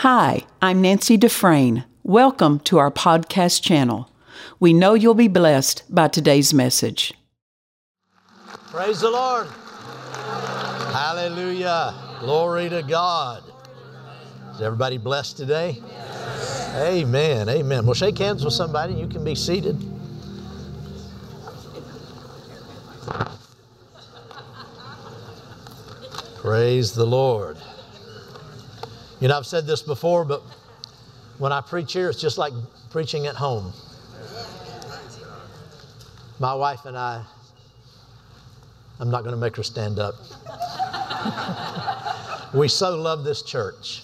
Hi, I'm Nancy Dufresne. Welcome to our podcast channel. We know you'll be blessed by today's message. Praise the Lord. Hallelujah. Glory to God. Is everybody blessed today? Amen. Amen. Well, shake hands with somebody. You can be seated. Praise the Lord. You know, I've said this before, but when I preach here, it's just like preaching at home. My wife and I, I'm not going to make her stand up. we so love this church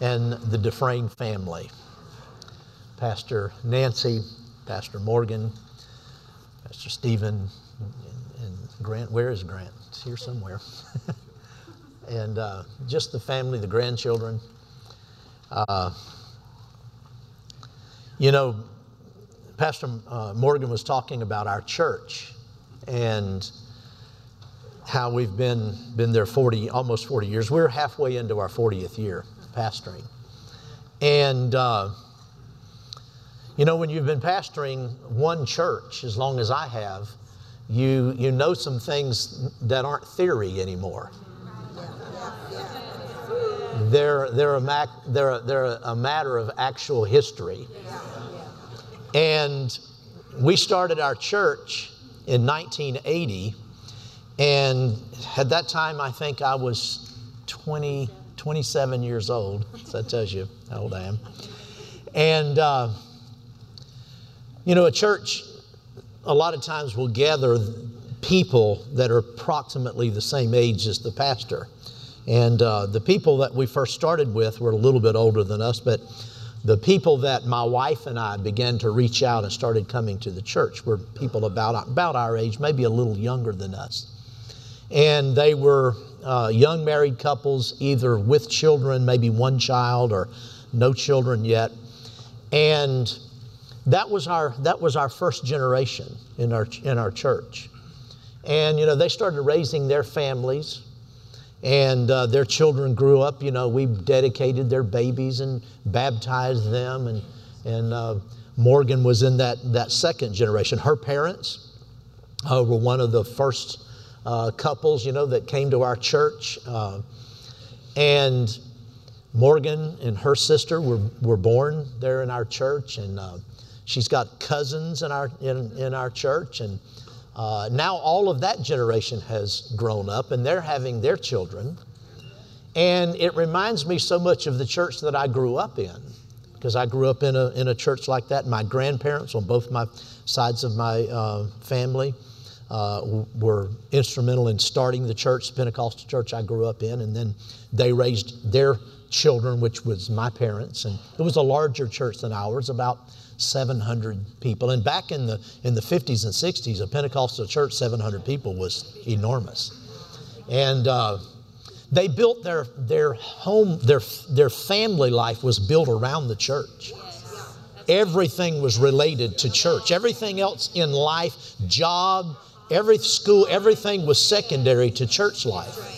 and the Dufresne family. Pastor Nancy, Pastor Morgan, Pastor Stephen, and, Grant. Where is Grant? It's here somewhere. and uh, just the family, the grandchildren. Uh, you know, Pastor uh, Morgan was talking about our church and how we've been been there 40, almost 40 years. We're halfway into our 40th year pastoring, and uh, you know, when you've been pastoring one church as long as I have, you you know some things that aren't theory anymore. They're, they're, a, mac, they're, a, they're a matter of actual history. And we started our church in 1980. And at that time, I think I was 20, 27 years old. So that tells you how old I am. And, uh, you know, a church a lot of times will gather people that are approximately the same age as the pastor. And uh, the people that we first started with were a little bit older than us, but the people that my wife and I began to reach out and started coming to the church were people about, about our age, maybe a little younger than us. And they were uh, young married couples, either with children, maybe one child, or no children yet. And that was our, that was our first generation in our, in our church. And, you know, they started raising their families and uh, their children grew up. You know, we dedicated their babies and baptized them, and and uh, Morgan was in that that second generation. Her parents uh, were one of the first uh, couples, you know, that came to our church, uh, and Morgan and her sister were were born there in our church, and uh, she's got cousins in our in in our church, and uh, now all of that generation has grown up and they're having their children. And it reminds me so much of the church that I grew up in, because I grew up in a, in a church like that. My grandparents on both my sides of my uh, family uh, were instrumental in starting the church, Pentecostal church I grew up in, and then they raised their children, which was my parents. And it was a larger church than ours, about 700 people. And back in the, in the 50s and 60s, a Pentecostal church, 700 people was enormous. And uh, they built their, their home, their, their family life was built around the church. Everything was related to church. Everything else in life, job, every school, everything was secondary to church life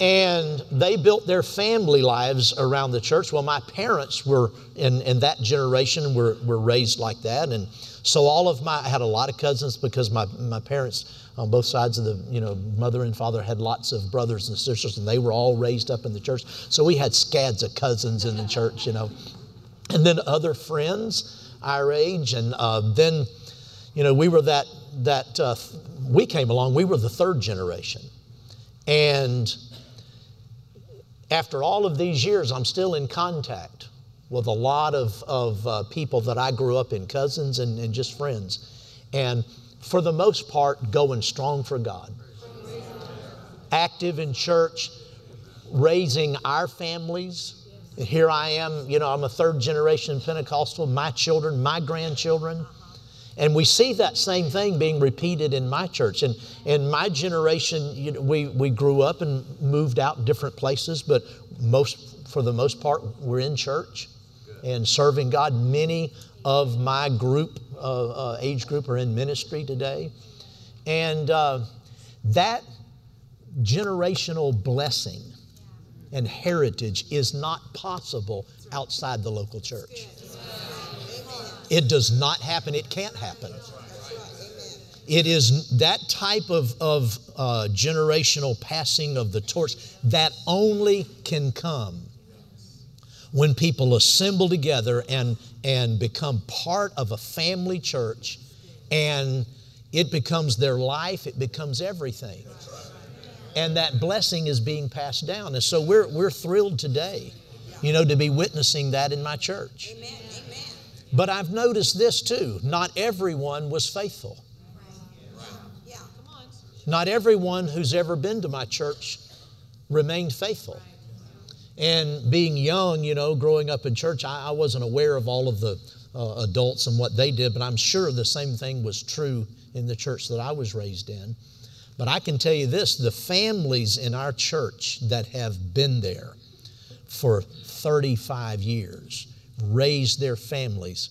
and they built their family lives around the church. Well, my parents were in, in that generation were, were raised like that. And so all of my, I had a lot of cousins because my, my parents on both sides of the, you know, mother and father had lots of brothers and sisters and they were all raised up in the church. So we had scads of cousins in the church, you know. And then other friends our age. And uh, then, you know, we were that, that uh, we came along, we were the third generation. And after all of these years, I'm still in contact with a lot of, of uh, people that I grew up in, cousins and, and just friends. And for the most part, going strong for God. Active in church, raising our families. Here I am, you know, I'm a third generation Pentecostal, my children, my grandchildren. And we see that same thing being repeated in my church. And in my generation, you know, we, we grew up and moved out different places, but most, for the most part, we're in church and serving God. Many of my group, uh, uh, age group, are in ministry today. And uh, that generational blessing and heritage is not possible outside the local church. It does not happen, it can't happen. It is that type of, of uh, generational passing of the torch that only can come when people assemble together and, and become part of a family church and it becomes their life, it becomes everything. And that blessing is being passed down. And so we're, we're thrilled today, you know, to be witnessing that in my church. But I've noticed this too not everyone was faithful. Not everyone who's ever been to my church remained faithful. And being young, you know, growing up in church, I, I wasn't aware of all of the uh, adults and what they did, but I'm sure the same thing was true in the church that I was raised in. But I can tell you this the families in our church that have been there for 35 years raised their families.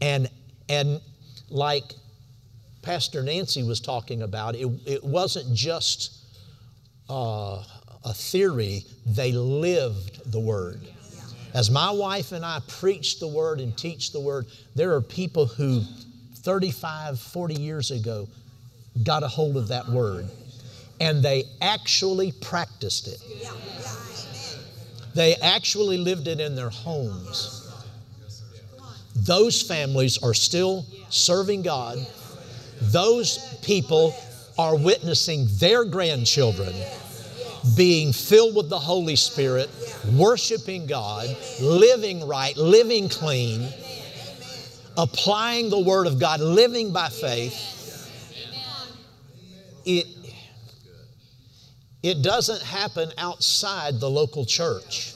And, and like Pastor Nancy was talking about, it, it wasn't just uh, a theory, they lived the Word. As my wife and I preach the Word and teach the Word, there are people who 35, 40 years ago got a hold of that Word and they actually practiced it. They actually lived it in their homes. Those families are still serving God those people are witnessing their grandchildren being filled with the Holy Spirit, worshiping God, living right, living clean, applying the Word of God, living by faith. It, it doesn't happen outside the local church.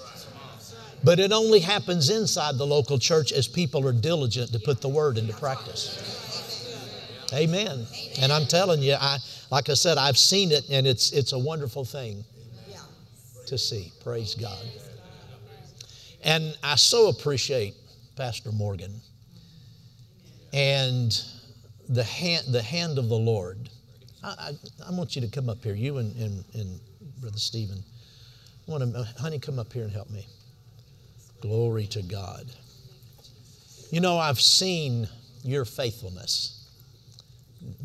But it only happens inside the local church as people are diligent to put the word into practice. Amen. And I'm telling you, I like I said, I've seen it, and it's it's a wonderful thing to see. Praise God. And I so appreciate Pastor Morgan and the hand the hand of the Lord. I, I, I want you to come up here, you and, and, and Brother Stephen. I want to, honey, come up here and help me. Glory to God. You know, I've seen your faithfulness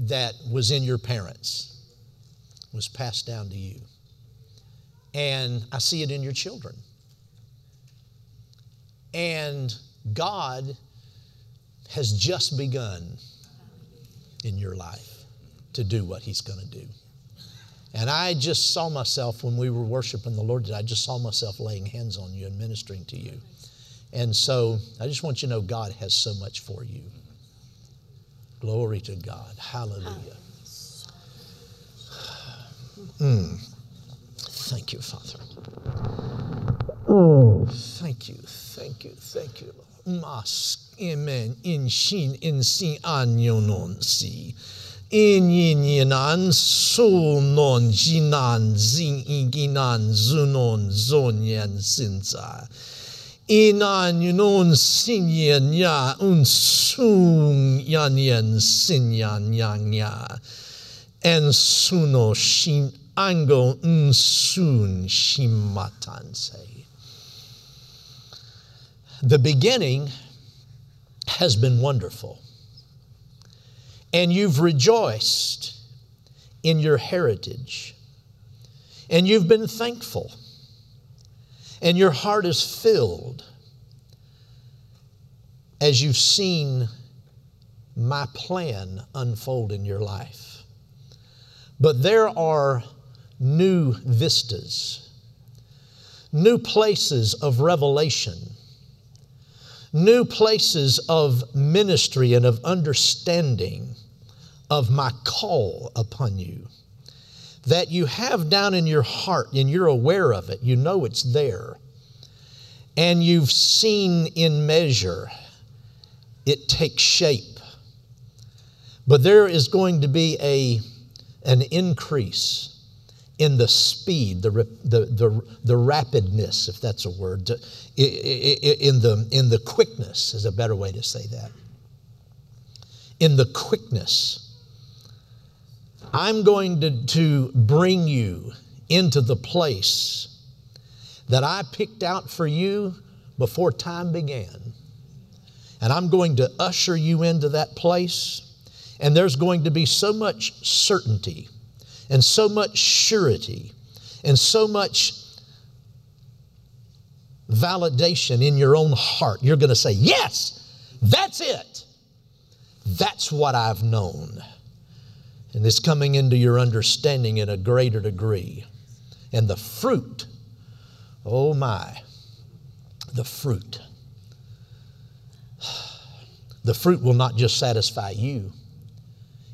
that was in your parents was passed down to you. And I see it in your children. And God has just begun in your life to do what He's going to do. And I just saw myself when we were worshiping the Lord, I just saw myself laying hands on you and ministering to you. And so I just want you to know God has so much for you. Glory to God. Hallelujah. Mm. Thank you, Father. Oh, thank you, thank you, thank you. Mas, amen. In shin, in sin, non si. In yin yinan, non jinan, zin zunon, zon yan sinza ina nun sin ya un sun yan sin yan yang ya en suno shin ango un sun. The beginning has been wonderful, and you've rejoiced in your heritage, and you've been thankful and your heart is filled as you've seen my plan unfold in your life. But there are new vistas, new places of revelation, new places of ministry and of understanding of my call upon you that you have down in your heart and you're aware of it, you know it's there, and you've seen in measure it takes shape. But there is going to be a, an increase in the speed, the, the, the, the rapidness, if that's a word, in the, in the quickness is a better way to say that. In the quickness I'm going to, to bring you into the place that I picked out for you before time began. And I'm going to usher you into that place. And there's going to be so much certainty and so much surety and so much validation in your own heart. You're going to say, Yes, that's it. That's what I've known. And it's coming into your understanding in a greater degree. And the fruit, oh my, the fruit. The fruit will not just satisfy you,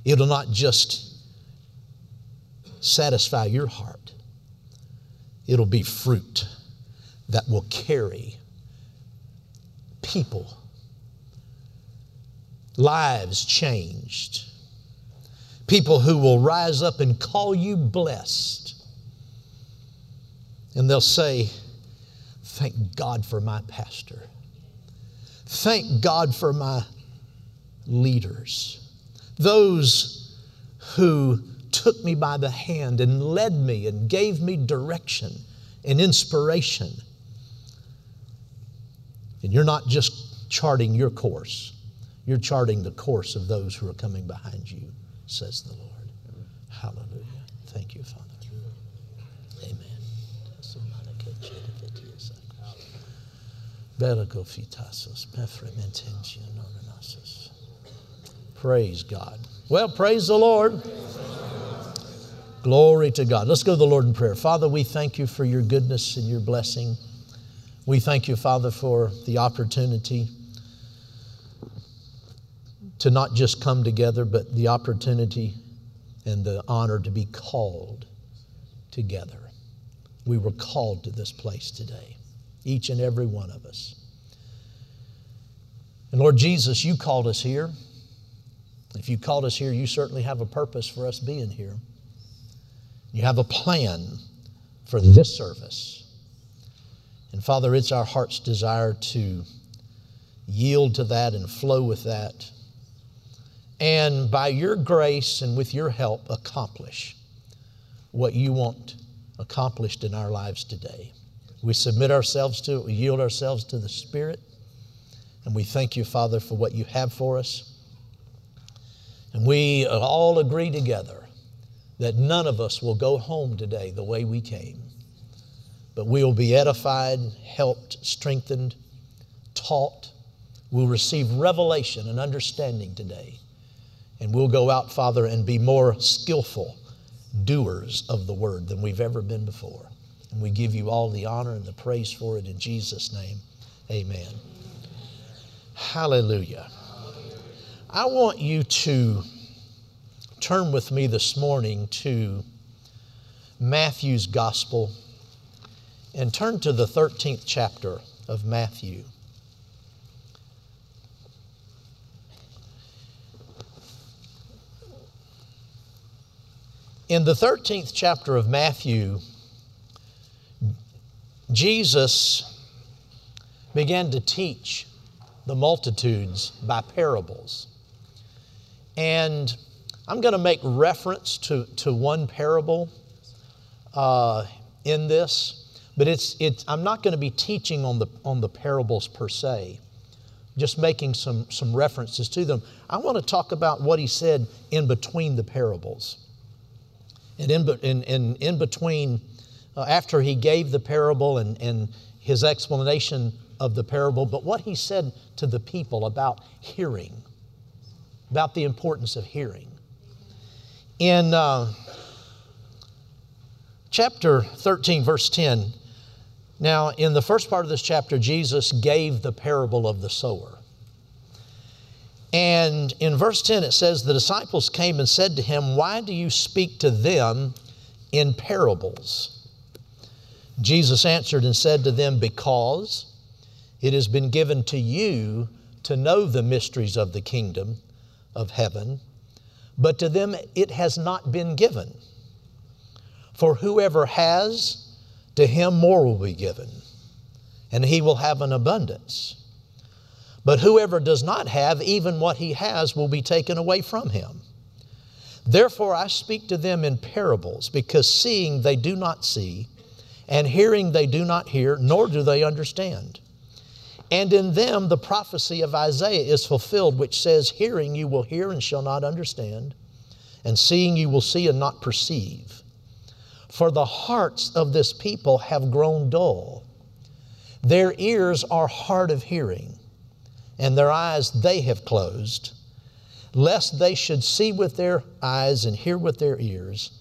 it'll not just satisfy your heart, it'll be fruit that will carry people, lives changed, people who will rise up and call you blessed. And they'll say, Thank God for my pastor. Thank God for my leaders. Those who took me by the hand and led me and gave me direction and inspiration. And you're not just charting your course, you're charting the course of those who are coming behind you, says the Lord. Hallelujah. Thank you, Father. Amen. Praise God. Well, praise the Lord. Glory to God. Let's go to the Lord in prayer. Father, we thank you for your goodness and your blessing. We thank you, Father, for the opportunity to not just come together, but the opportunity and the honor to be called together. We were called to this place today, each and every one of us. And Lord Jesus, you called us here. If you called us here, you certainly have a purpose for us being here. You have a plan for this service. And Father, it's our heart's desire to yield to that and flow with that. And by your grace and with your help, accomplish what you want accomplished in our lives today. We submit ourselves to it, we yield ourselves to the Spirit, and we thank you, Father, for what you have for us. And we all agree together that none of us will go home today the way we came, but we will be edified, helped, strengthened, taught. We'll receive revelation and understanding today. And we'll go out, Father, and be more skillful doers of the word than we've ever been before. And we give you all the honor and the praise for it in Jesus' name. Amen. Hallelujah. I want you to turn with me this morning to Matthew's Gospel and turn to the 13th chapter of Matthew. In the 13th chapter of Matthew, Jesus began to teach the multitudes by parables. And I'm going to make reference to, to one parable uh, in this, but it's, it's, I'm not going to be teaching on the, on the parables per se, just making some, some references to them. I want to talk about what he said in between the parables. And in, in, in, in between, uh, after he gave the parable and, and his explanation of the parable, but what he said to the people about hearing, about the importance of hearing. In uh, chapter 13, verse 10, now in the first part of this chapter, Jesus gave the parable of the sower. And in verse 10, it says, The disciples came and said to him, Why do you speak to them in parables? Jesus answered and said to them, Because it has been given to you to know the mysteries of the kingdom of heaven but to them it has not been given. For whoever has, to him more will be given, and he will have an abundance. But whoever does not have, even what he has will be taken away from him. Therefore I speak to them in parables, because seeing they do not see, and hearing they do not hear, nor do they understand. And in them the prophecy of Isaiah is fulfilled, which says, Hearing you will hear and shall not understand, and seeing you will see and not perceive. For the hearts of this people have grown dull. Their ears are hard of hearing, and their eyes they have closed, lest they should see with their eyes and hear with their ears,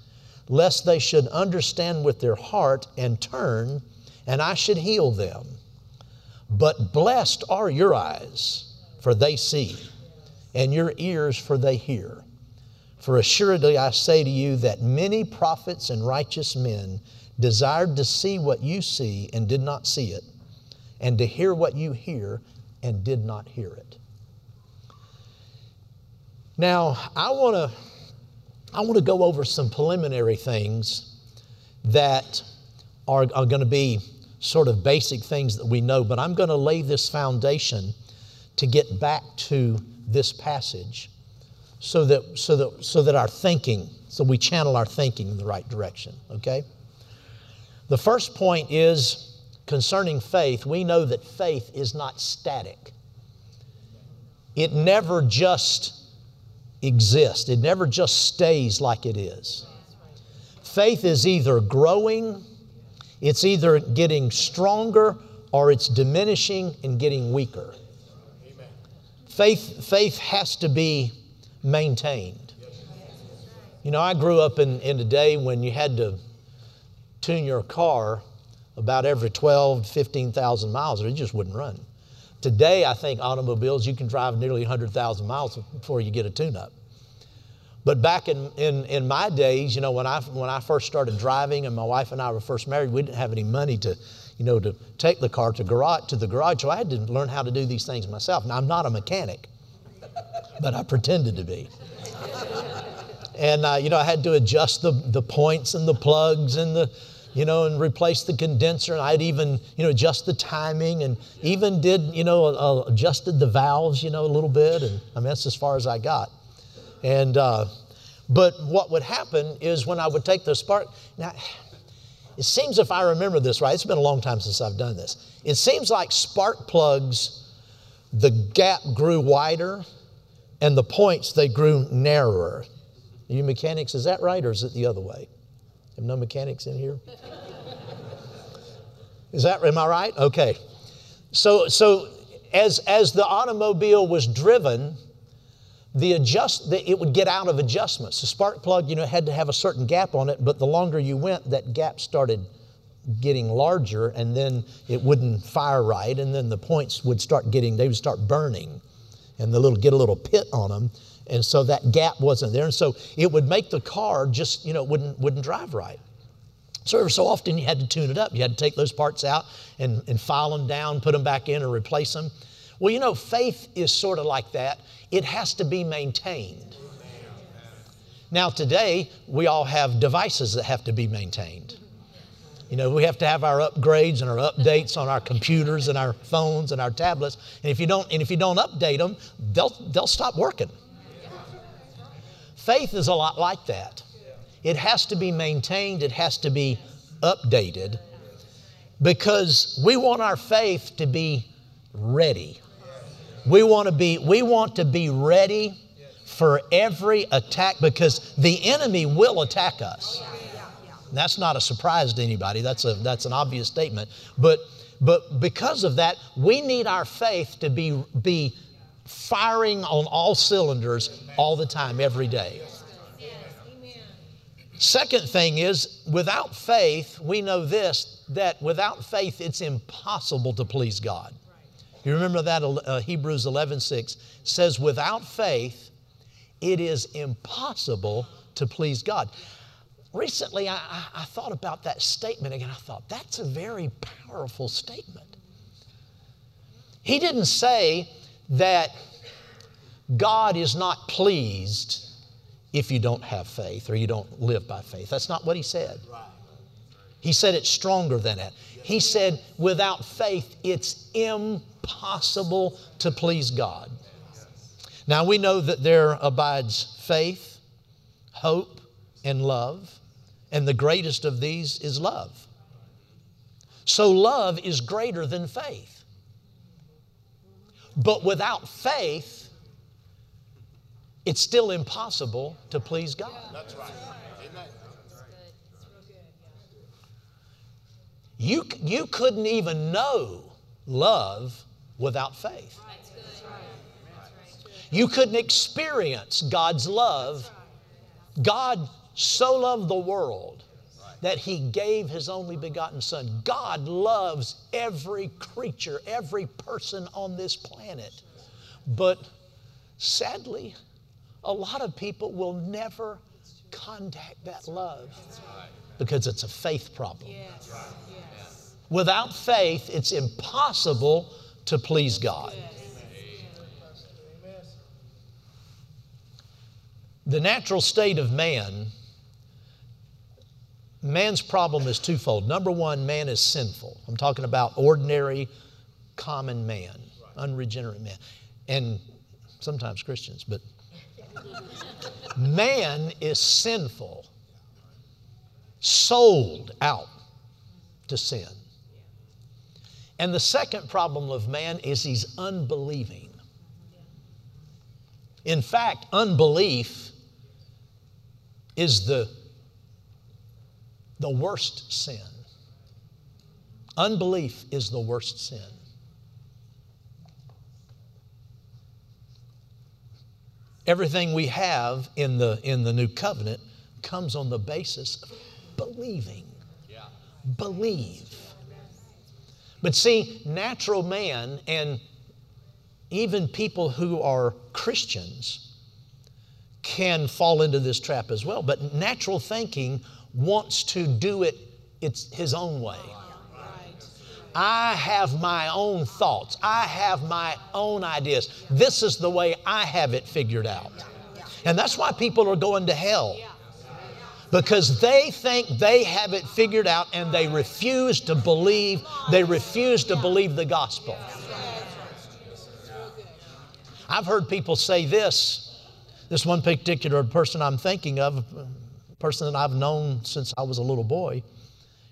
lest they should understand with their heart and turn, and I should heal them. But blessed are your eyes, for they see, and your ears, for they hear. For assuredly I say to you that many prophets and righteous men desired to see what you see and did not see it, and to hear what you hear and did not hear it. Now, I want to I want to go over some preliminary things that are, are going to be sort of basic things that we know, but I'm going to lay this foundation to get back to this passage so that, so that, so that our thinking, so we channel our thinking in the right direction, okay? The first point is concerning faith, we know that faith is not static. It never just exists, it never just stays like it is. Faith is either growing it's either getting stronger or it's diminishing and getting weaker. Faith, faith has to be maintained. You know, I grew up in, in a day when you had to tune your car about every 12, 15,000 miles, or it just wouldn't run. Today, I think automobiles, you can drive nearly 100,000 miles before you get a tune up. But back in, in, in my days, you know, when I, when I first started driving and my wife and I were first married, we didn't have any money to, you know, to take the car to, garage, to the garage. So I had to learn how to do these things myself. Now, I'm not a mechanic, but I pretended to be. and, uh, you know, I had to adjust the, the points and the plugs and the, you know, and replace the condenser. And I'd even, you know, adjust the timing and even did, you know, uh, adjusted the valves, you know, a little bit. And I mean, that's as far as I got. And, uh, but what would happen is when I would take the spark, now, it seems if I remember this right, it's been a long time since I've done this. It seems like spark plugs, the gap grew wider and the points, they grew narrower. You mechanics, is that right or is it the other way? No mechanics in here? Is that, am I right? Okay. So, so as, as the automobile was driven, the adjust the, it would get out of adjustments. The spark plug, you know, had to have a certain gap on it, but the longer you went, that gap started getting larger, and then it wouldn't fire right, and then the points would start getting they would start burning, and the little get a little pit on them, and so that gap wasn't there, and so it would make the car just you know wouldn't wouldn't drive right. So every so often you had to tune it up. You had to take those parts out and, and file them down, put them back in, or replace them. Well, you know, faith is sort of like that. It has to be maintained. Now, today, we all have devices that have to be maintained. You know, we have to have our upgrades and our updates on our computers and our phones and our tablets. And if you don't, and if you don't update them, they'll, they'll stop working. Faith is a lot like that. It has to be maintained, it has to be updated because we want our faith to be ready. We want to be, we want to be ready for every attack because the enemy will attack us. That's not a surprise to anybody. That's, a, that's an obvious statement. But, but because of that, we need our faith to be, be firing on all cylinders all the time, every day. Second thing is, without faith, we know this that without faith, it's impossible to please God. You remember that uh, Hebrews 11 6 says, without faith, it is impossible to please God. Recently, I, I thought about that statement again. I thought, that's a very powerful statement. He didn't say that God is not pleased if you don't have faith or you don't live by faith. That's not what he said. He said it's stronger than that. He said, without faith, it's impossible to please God. Now we know that there abides faith, hope, and love, and the greatest of these is love. So love is greater than faith. But without faith, it's still impossible to please God. That's right. You, you couldn't even know love without faith. You couldn't experience God's love. God so loved the world that He gave His only begotten Son. God loves every creature, every person on this planet. But sadly, a lot of people will never contact that love because it's a faith problem. Without faith, it's impossible to please God. The natural state of man, man's problem is twofold. Number one, man is sinful. I'm talking about ordinary, common man, unregenerate man, and sometimes Christians, but man is sinful, sold out to sin. And the second problem of man is he's unbelieving. In fact, unbelief is the, the worst sin. Unbelief is the worst sin. Everything we have in the, in the new covenant comes on the basis of believing. Yeah. Believe. But see, natural man and even people who are Christians can fall into this trap as well. But natural thinking wants to do it it's his own way. I have my own thoughts. I have my own ideas. This is the way I have it figured out. And that's why people are going to hell because they think they have it figured out and they refuse to believe, they refuse to believe the gospel. I've heard people say this. This one particular person I'm thinking of, person that I've known since I was a little boy,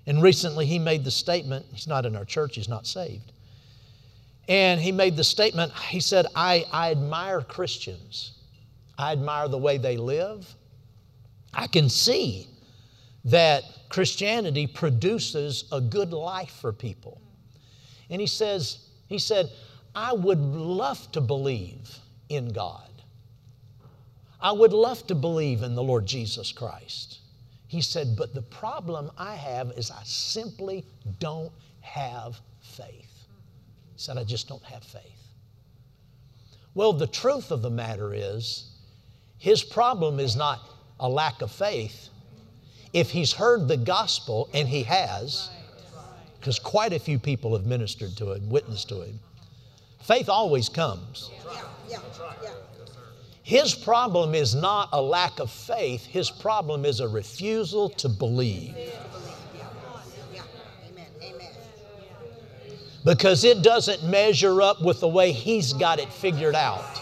and recently he made the statement, he's not in our church, he's not saved. And he made the statement, he said, I, I admire Christians. I admire the way they live. I can see that Christianity produces a good life for people. And he says, he said, I would love to believe in God. I would love to believe in the Lord Jesus Christ. He said, but the problem I have is I simply don't have faith. He said, I just don't have faith. Well, the truth of the matter is, his problem is not a lack of faith, if he's heard the gospel, and he has, because quite a few people have ministered to him, witnessed to him, faith always comes. His problem is not a lack of faith, his problem is a refusal to believe. Because it doesn't measure up with the way he's got it figured out.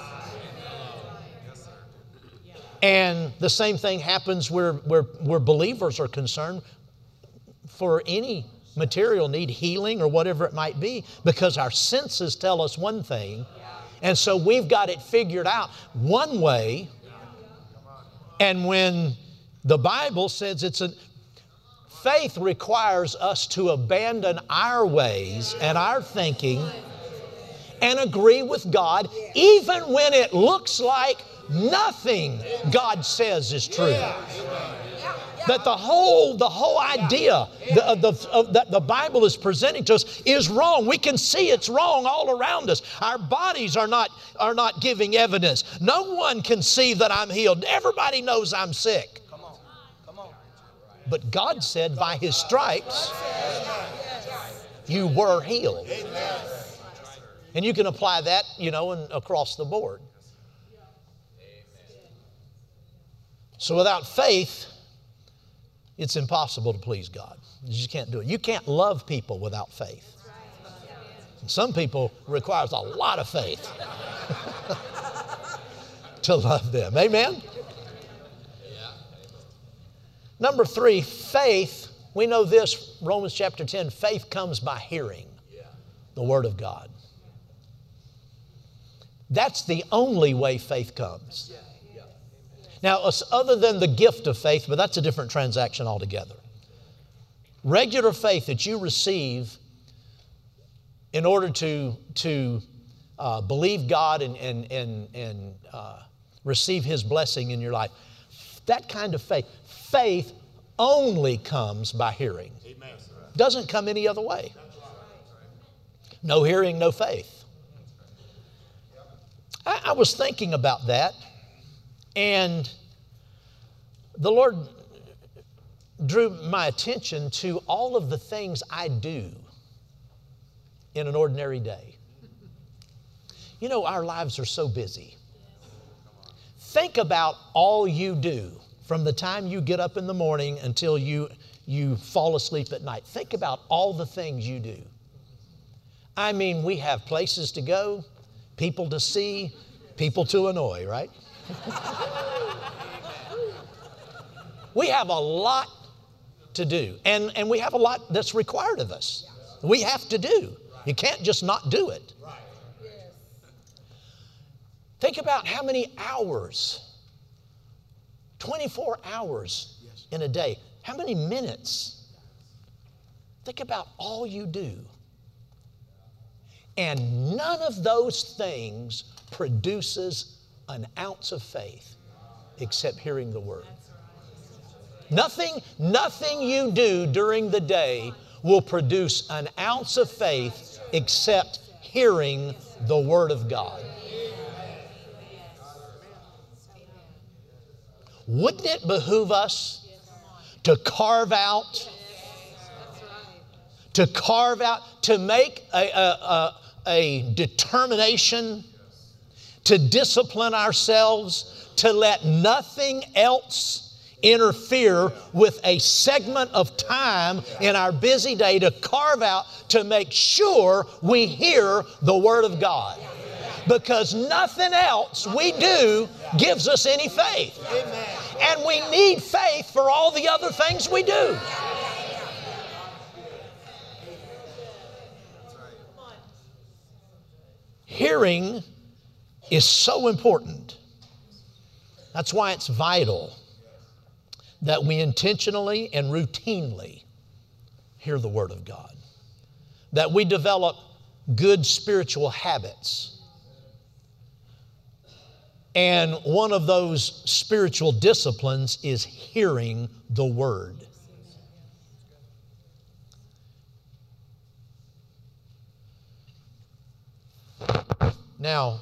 And the same thing happens where, where, where believers are concerned for any material need, healing or whatever it might be, because our senses tell us one thing. And so we've got it figured out one way. And when the Bible says it's a faith requires us to abandon our ways and our thinking and agree with God, even when it looks like Nothing God says is true. That the whole, the whole idea the, the, that the Bible is presenting to us is wrong. We can see it's wrong all around us. Our bodies are not, are not giving evidence. No one can see that I'm healed. Everybody knows I'm sick. But God said, by His stripes, you were healed. And you can apply that, you know, and across the board. So without faith, it's impossible to please God. You just can't do it. You can't love people without faith. And some people requires a lot of faith to love them. Amen. Number three, faith We know this, Romans chapter 10 faith comes by hearing the Word of God. That's the only way faith comes. Now, other than the gift of faith, but that's a different transaction altogether. Regular faith that you receive in order to, to uh, believe God and, and, and, and uh, receive His blessing in your life, that kind of faith, faith only comes by hearing. Doesn't come any other way. No hearing, no faith. I, I was thinking about that, and the Lord drew my attention to all of the things I do in an ordinary day. You know, our lives are so busy. Think about all you do from the time you get up in the morning until you, you fall asleep at night. Think about all the things you do. I mean, we have places to go, people to see, people to annoy, right? we have a lot to do, and, and we have a lot that's required of us. We have to do. You can't just not do it. Think about how many hours, 24 hours in a day, how many minutes. Think about all you do. And none of those things produces an ounce of faith except hearing the word. Nothing, nothing you do during the day will produce an ounce of faith except hearing the Word of God. Wouldn't it behoove us to carve out, to carve out, to make a, a, a, a determination to discipline ourselves, to let nothing else interfere with a segment of time in our busy day to carve out to make sure we hear the Word of God. Because nothing else we do gives us any faith. And we need faith for all the other things we do. Hearing is so important. That's why it's vital that we intentionally and routinely hear the Word of God, that we develop good spiritual habits. And one of those spiritual disciplines is hearing the Word. Now,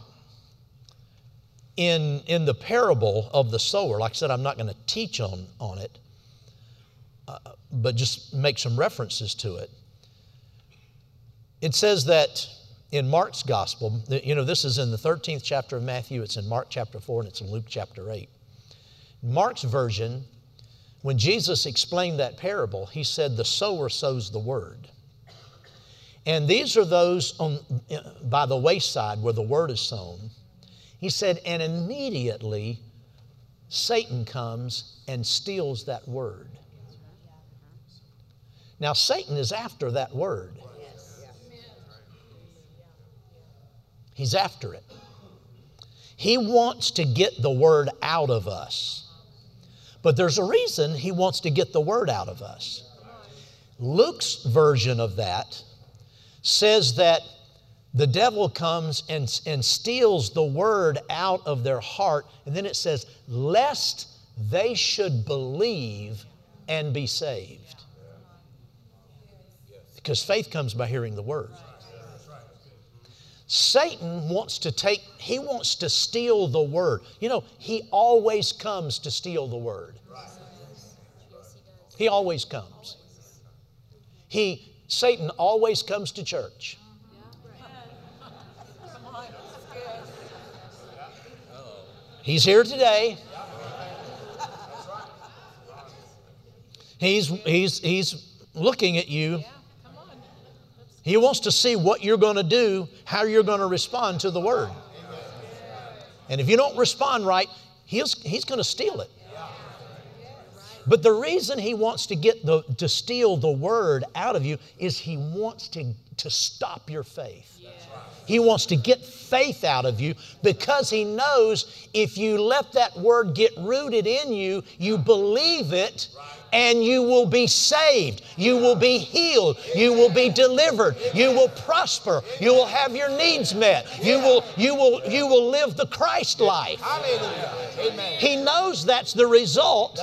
in, in the parable of the sower, like I said, I'm not going to teach on, on it, uh, but just make some references to it. It says that in Mark's gospel, you know, this is in the 13th chapter of Matthew, it's in Mark chapter 4, and it's in Luke chapter 8. Mark's version, when Jesus explained that parable, he said, The sower sows the word. And these are those on, by the wayside where the word is sown. He said, and immediately Satan comes and steals that word. Now, Satan is after that word. He's after it. He wants to get the word out of us. But there's a reason he wants to get the word out of us. Luke's version of that says that the devil comes and, and steals the word out of their heart. And then it says, lest they should believe and be saved. Because faith comes by hearing the word. Satan wants to take, he wants to steal the word. You know, he always comes to steal the word. He always comes. He, Satan always comes to church. He's here today. He's, he's, he's looking at you. He wants to see what you're going to do, how you're going to respond to the word. And if you don't respond right, he's, he's going to steal it. But the reason he wants to get the to steal the word out of you is he wants to, to stop your faith. He wants to get faith out of you because he knows if you let that word get rooted in you, you believe it and you will be saved. You will be healed. You will be delivered. You will prosper. You will have your needs met. You will, you will, you will live the Christ life. Amen. He knows that's the result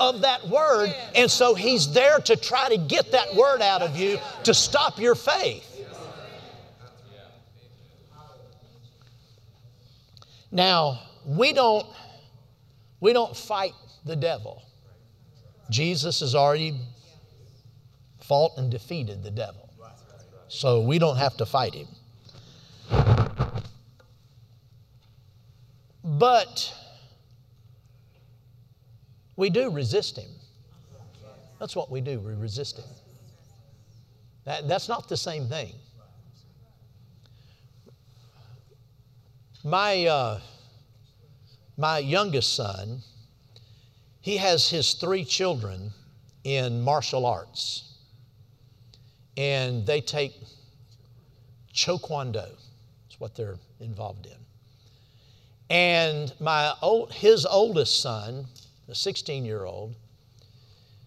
of that word, and so he's there to try to get that word out of you to stop your faith. Now, we don't we don't fight the devil. Jesus has already fought and defeated the devil. So we don't have to fight him. But we do resist him. That's what we do, we resist him. That, that's not the same thing. My, uh, my youngest son, he has his three children in martial arts. And they take Choi Kwang-Do. That's what they're involved in. And my old, his oldest son, the 16 year old,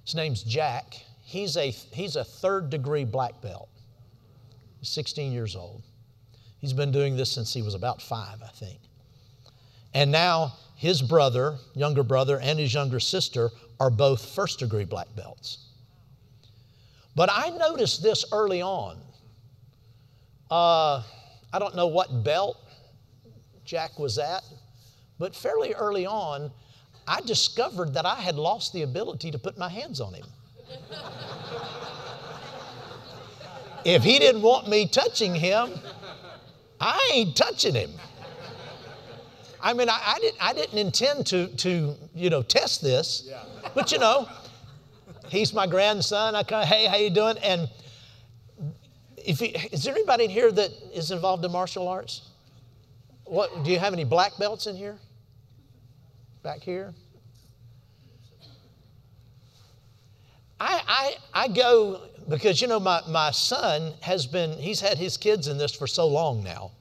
his name's Jack. He's a, he's a third degree black belt. 16 years old. He's been doing this since he was about five, I think. And now his brother, younger brother, and his younger sister are both first degree black belts. But I noticed this early on. Uh, I don't know what belt Jack was at, but fairly early on, I discovered that I had lost the ability to put my hands on him. if he didn't want me touching him, I ain't touching him. I mean, I, I, didn't, I didn't intend to, to, you know, test this, yeah. but you know, he's my grandson. I kind of, hey, how you doing? And if he, is there anybody in here that is involved in martial arts? What, do you have any black belts in here? Back here? I, I, I go because, you know, my, my son has been, he's had his kids in this for so long now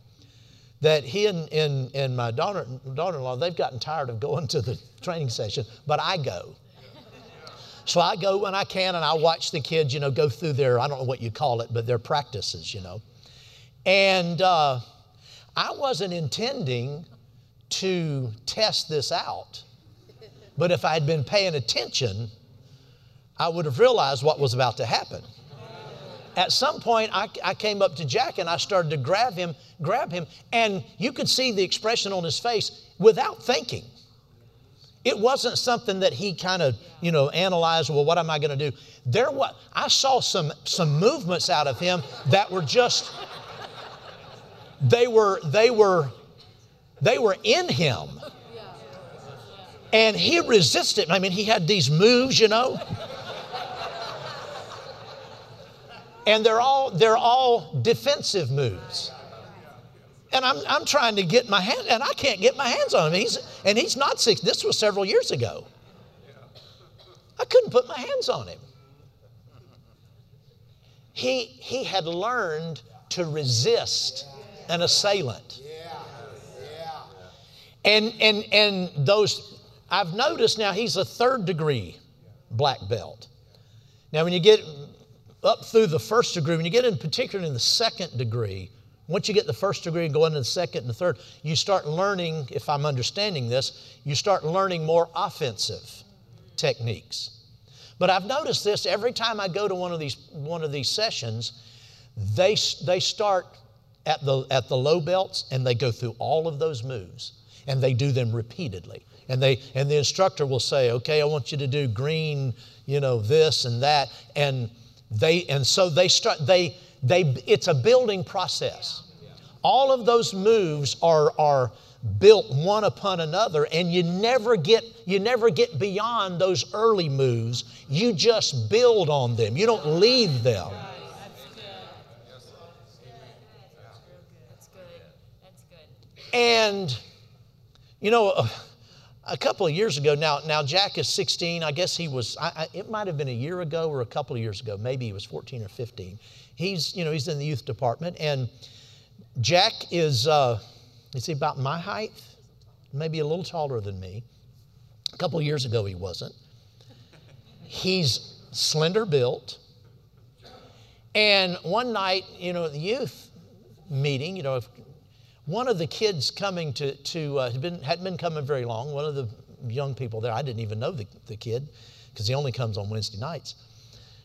that he and, and, and my daughter, daughter-in-law, they've gotten tired of going to the training session, but I go. So I go when I can and I watch the kids, you know, go through their, I don't know what you call it, but their practices, you know. And uh, I wasn't intending to test this out, but if I had been paying attention, I would have realized what was about to happen. At some point, I, I came up to Jack and I started to grab him, grab him, and you could see the expression on his face without thinking. It wasn't something that he kind of, you know, analyzed, well, what am I going to do? There was, I saw some, some movements out of him that were just, they were, they were, they were in him. And he resisted. I mean, he had these moves, you know. And they're all they're all defensive moves. And I'm, I'm trying to get my hand, and I can't get my hands on him. He's, and he's not six. This was several years ago. I couldn't put my hands on him. He, he had learned to resist an assailant. And, and, and those, I've noticed now he's a third degree black belt. Now, when you get up through the first degree, when you get in particular in the second degree, once you get the first degree and go into the second and the third, you start learning, if I'm understanding this, you start learning more offensive techniques. But I've noticed this every time I go to one of these, one of these sessions, they, they start at the, at the low belts and they go through all of those moves and they do them repeatedly. And, they, and the instructor will say, okay, I want you to do green, you know, this and that. And they, and so they start, they, they, it's a building process. All of those moves are, are built one upon another, and you never get, you never get beyond those early moves. You just build on them. You don't leave them. And, you know, a couple of years ago, now, now Jack is 16. I guess he was, I, I, it might have been a year ago or a couple of years ago. Maybe he was 14 or 15. He's, you know, he's in the youth department. And Jack is, uh, is he about my height? Maybe a little taller than me. A couple of years ago, he wasn't. He's slender built. And one night, you know, at the youth meeting, you know, one of the kids coming to, to uh, had been, hadn't been coming very long, one of the young people there, I didn't even know the, the kid because he only comes on Wednesday nights.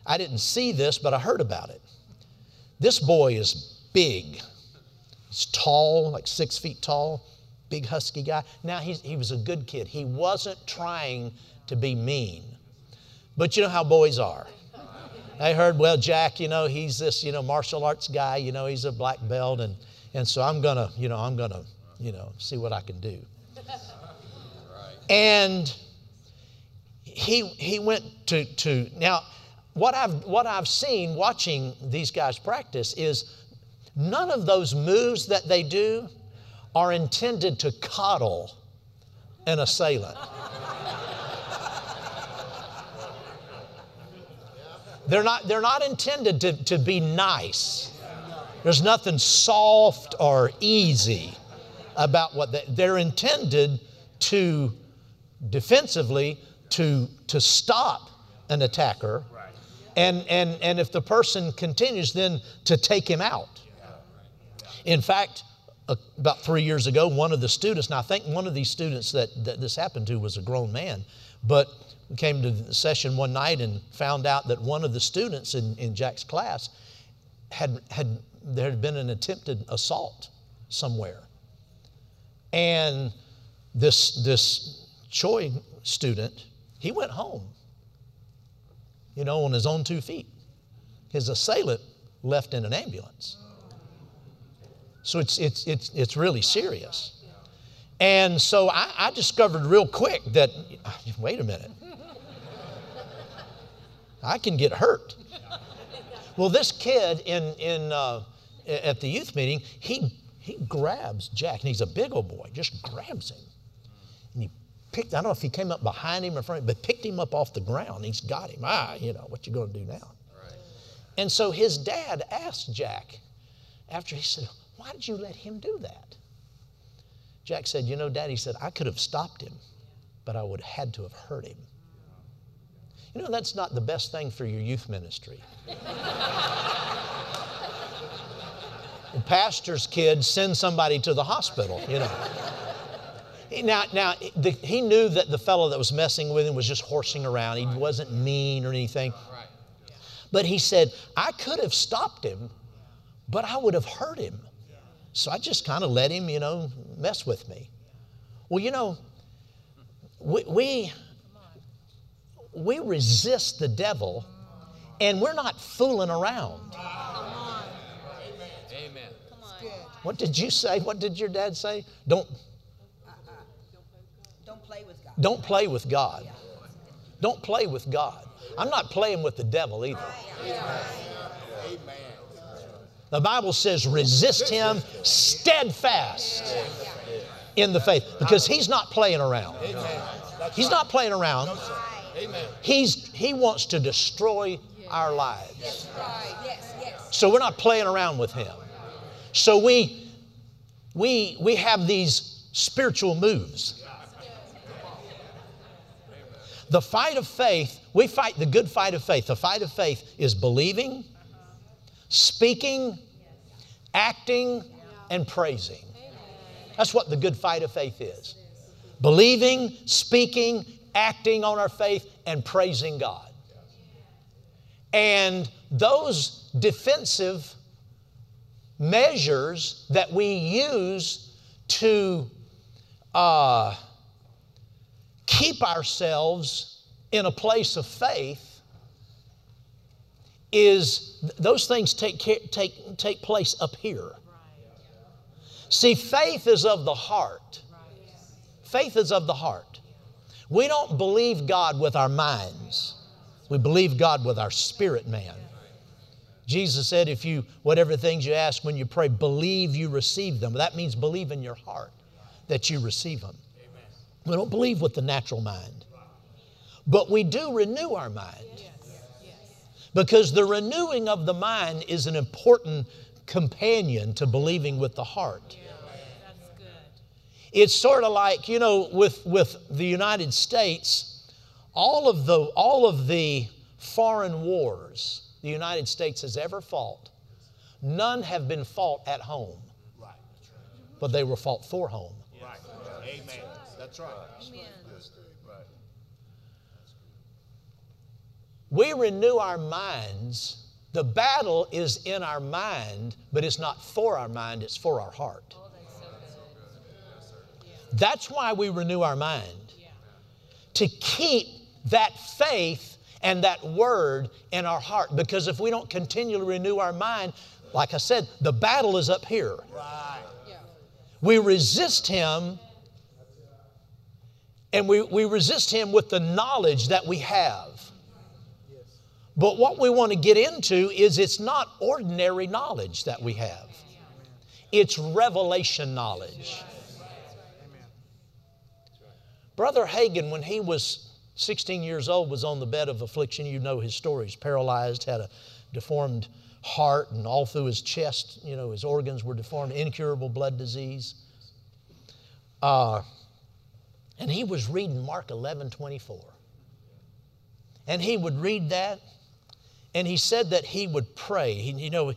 I didn't see this, but I heard about it. This boy is big. He's tall, like six feet tall, big husky guy. Now, he's, he was a good kid. He wasn't trying to be mean. But you know how boys are. I heard, well, Jack, you know, he's this, you know, martial arts guy, you know, he's a black belt, and, and so I'm gonna, you know, I'm gonna, you know, see what I can do. And he he went to to now what I've what I've seen watching these guys practice is none of those moves that they do are intended to coddle an assailant. They're not, they're not intended to, to be nice. There's nothing soft or easy about what they, they're intended to defensively to, to stop an attacker. And, and, and if the person continues, then to take him out. In fact, uh, about three years ago, one of the students, now I think one of these students that, that this happened to was a grown man, but came to the session one night and found out that one of the students in, in Jack's class had, had there had been an attempted assault somewhere. And this, this Choi student, he went home, you know, on his own two feet. His assailant left in an ambulance. So it's, it's, it's, it's really serious. And so I, I discovered real quick that, wait a minute, I can get hurt. Well, this kid in, in, uh, at the youth meeting, he, he grabs Jack, and he's a big old boy, just grabs him. And he picked, I don't know if he came up behind him or in front, but picked him up off the ground. He's got him. Ah, you know, what you going to do now? Right. And so his dad asked Jack, after he said, Why did you let him do that? Jack said, You know, Dad, he said, I could have stopped him, but I would have had to have hurt him. You know, that's not the best thing for your youth ministry. pastor's kids send somebody to the hospital, you know. Now, now the, he knew that the fellow that was messing with him was just horsing around. He wasn't mean or anything. But he said, I could have stopped him, but I would have hurt him. So I just kind of let him, you know, mess with me. Well, you know, we, we we resist the devil and we're not fooling around. Amen. What did you say? What did your dad say? Don't don't play with God. Don't play with God. Don't play with God. I'm not playing with the devil either. The Bible says resist him steadfast in the faith because he's not playing around. He's not playing around. He's, he wants to destroy our lives. So we're not playing around with him. So we, we, we have these spiritual moves. The fight of faith, we fight the good fight of faith. The fight of faith is believing, speaking, acting, and praising. That's what the good fight of faith is. Believing, speaking, acting on our faith, and praising God. And those defensive measures that we use to uh, keep ourselves in a place of faith is those things take, take, take place up here. See, faith is of the heart. Faith is of the heart. We don't believe God with our minds. We believe God with our spirit man. Jesus said, if you, whatever things you ask when you pray, believe you receive them. That means believe in your heart that you receive them. We don't believe with the natural mind. But we do renew our mind. Because the renewing of the mind is an important companion to believing with the heart. It's sort of like, you know, with, with the United States, all of the, all of the foreign wars the United States has ever fought, none have been fought at home, but they were fought for home. Right. Amen. That's right. We renew our minds. The battle is in our mind, but it's not for our mind, it's for our heart. Oh, that's why we renew our mind. To keep that faith and that word in our heart. Because if we don't continually renew our mind, like I said, the battle is up here. Right. We resist Him, and we, we resist Him with the knowledge that we have. But what we want to get into is it's not ordinary knowledge that we have, it's revelation knowledge. Brother Hagin, when he was 16 years old, was on the bed of affliction. You know his story. He's paralyzed, had a deformed heart, and all through his chest, you know, his organs were deformed, incurable blood disease. Uh, and he was reading Mark 11 24. And he would read that, and he said that he would pray. He, you know,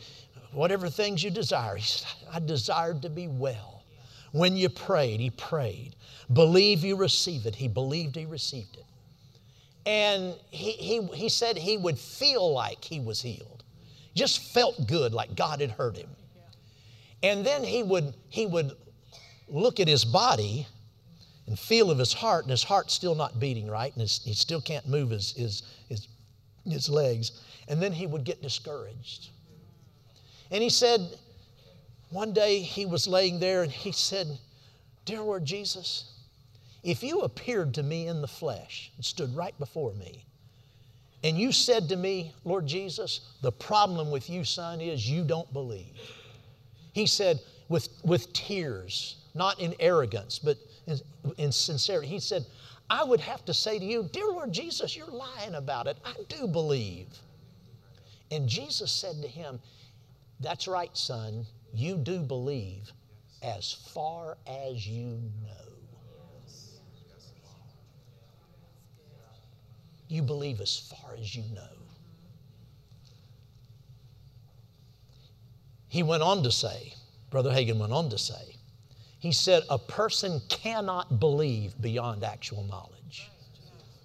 whatever things you desire. He said, I desired to be well. When you prayed, he prayed. Believe you receive it. He believed he received it. And he, he, he said he would feel like he was healed. Just felt good, like God had heard him. And then he would, he would look at his body and feel of his heart, and his heart's still not beating right, and he still can't move his, his, his, his legs. And then he would get discouraged. And he said, one day he was laying there and he said, Dear Lord Jesus, if you appeared to me in the flesh and stood right before me, and you said to me, Lord Jesus, the problem with you, son, is you don't believe. He said, with, with tears, not in arrogance, but in, in sincerity, he said, I would have to say to you, Dear Lord Jesus, you're lying about it. I do believe. And Jesus said to him, That's right, son. You do believe as far as you know. You believe as far as you know. He went on to say, Brother Hagin went on to say, he said, a person cannot believe beyond actual knowledge.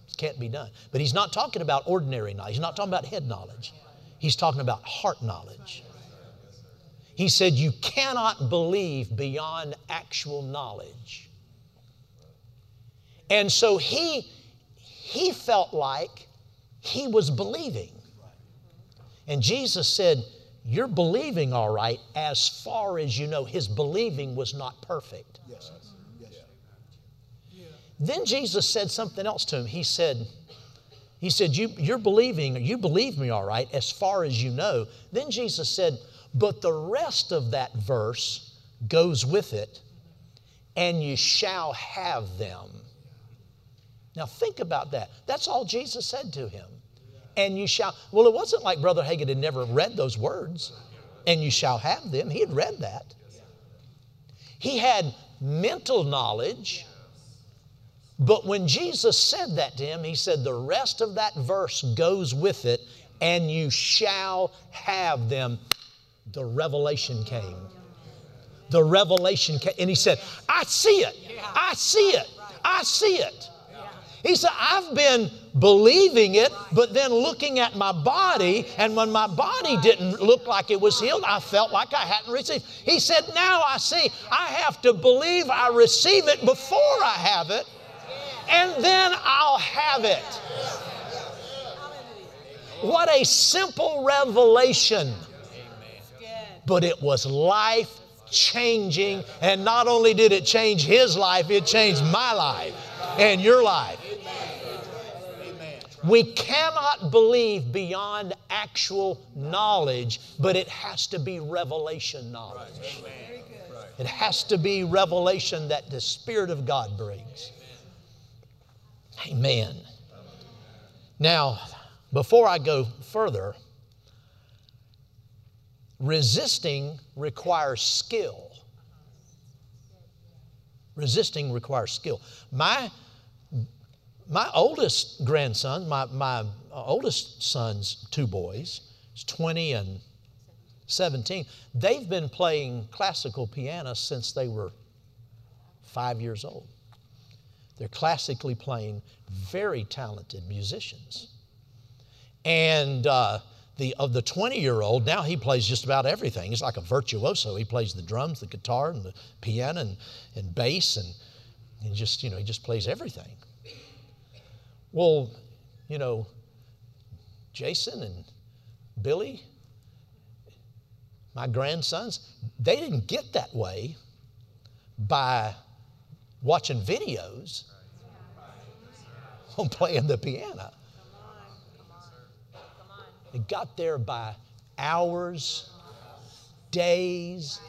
It can't be done. But he's not talking about ordinary knowledge. He's not talking about head knowledge. He's talking about heart knowledge. He said, You cannot believe beyond actual knowledge. And so he, he felt like he was believing. And Jesus said, You're believing all right as far as you know. His believing was not perfect. Yes. Yes. Then Jesus said something else to him. He said, he said, you, You're believing, you believe me all right, as far as you know. Then Jesus said, But the rest of that verse goes with it, and you shall have them. Now, think about that. That's all Jesus said to him. And you shall, well, it wasn't like Brother Hagin had never read those words, and you shall have them. He had read that. He had mental knowledge, but when Jesus said that to him, he said, the rest of that verse goes with it, and you shall have them. The revelation came. The revelation came. And he said, I see it. I see it. I see it. He said, I've been believing it, but then looking at my body, and when my body didn't look like it was healed, I felt like I hadn't received. He said, Now I see, I have to believe I receive it before I have it, and then I'll have it. What a simple revelation. But it was life changing, and not only did it change his life, it changed my life and your life. We cannot believe beyond actual knowledge, but it has to be revelation knowledge. It has to be revelation that the Spirit of God brings. Amen. Now, before I go further, resisting requires skill. Resisting requires skill. My, my oldest grandson, my, my oldest son's two boys, is 20 and 17, they've been playing classical piano since they were five years old. They're classically playing, very talented musicians. And uh, the, of the 20 year old, now he plays just about everything. He's like a virtuoso. He plays the drums, the guitar, and the piano, and, and bass, and, and just, you know, he just plays everything. Well, you know, Jason and Billy, my grandsons, they didn't get that way by watching videos on playing the piano. They got there by hours, days,